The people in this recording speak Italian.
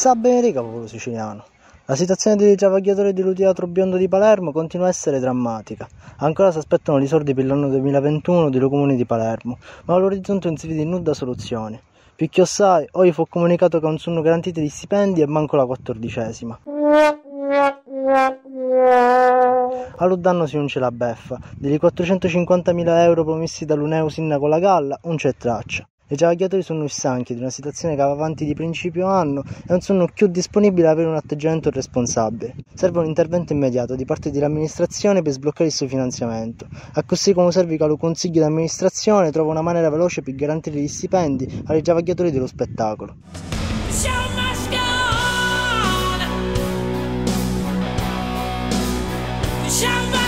Sa benedica popolo siciliano. La situazione dei travagliatori del Teatro Biondo di Palermo continua a essere drammatica. Ancora si aspettano i soldi per l'anno 2021 dei comuni di Palermo, ma all'orizzonte non si vede nulla soluzione. Più che assai, oggi fu comunicato che non sono garantiti gli stipendi e manco la quattordicesima. Allo danno si unce la beffa. Degli 450.000 euro promessi dall'Uneo Sindaco La Galla, non c'è traccia e gialliatori sono stanchi di una situazione che va avanti di principio anno e non sono più disponibili ad avere un atteggiamento responsabile. Serve un intervento immediato di parte dell'amministrazione per sbloccare il suo finanziamento. A così come serve che lo consiglio d'amministrazione trova una maniera veloce per garantire gli stipendi ai gialliatori dello spettacolo. Shout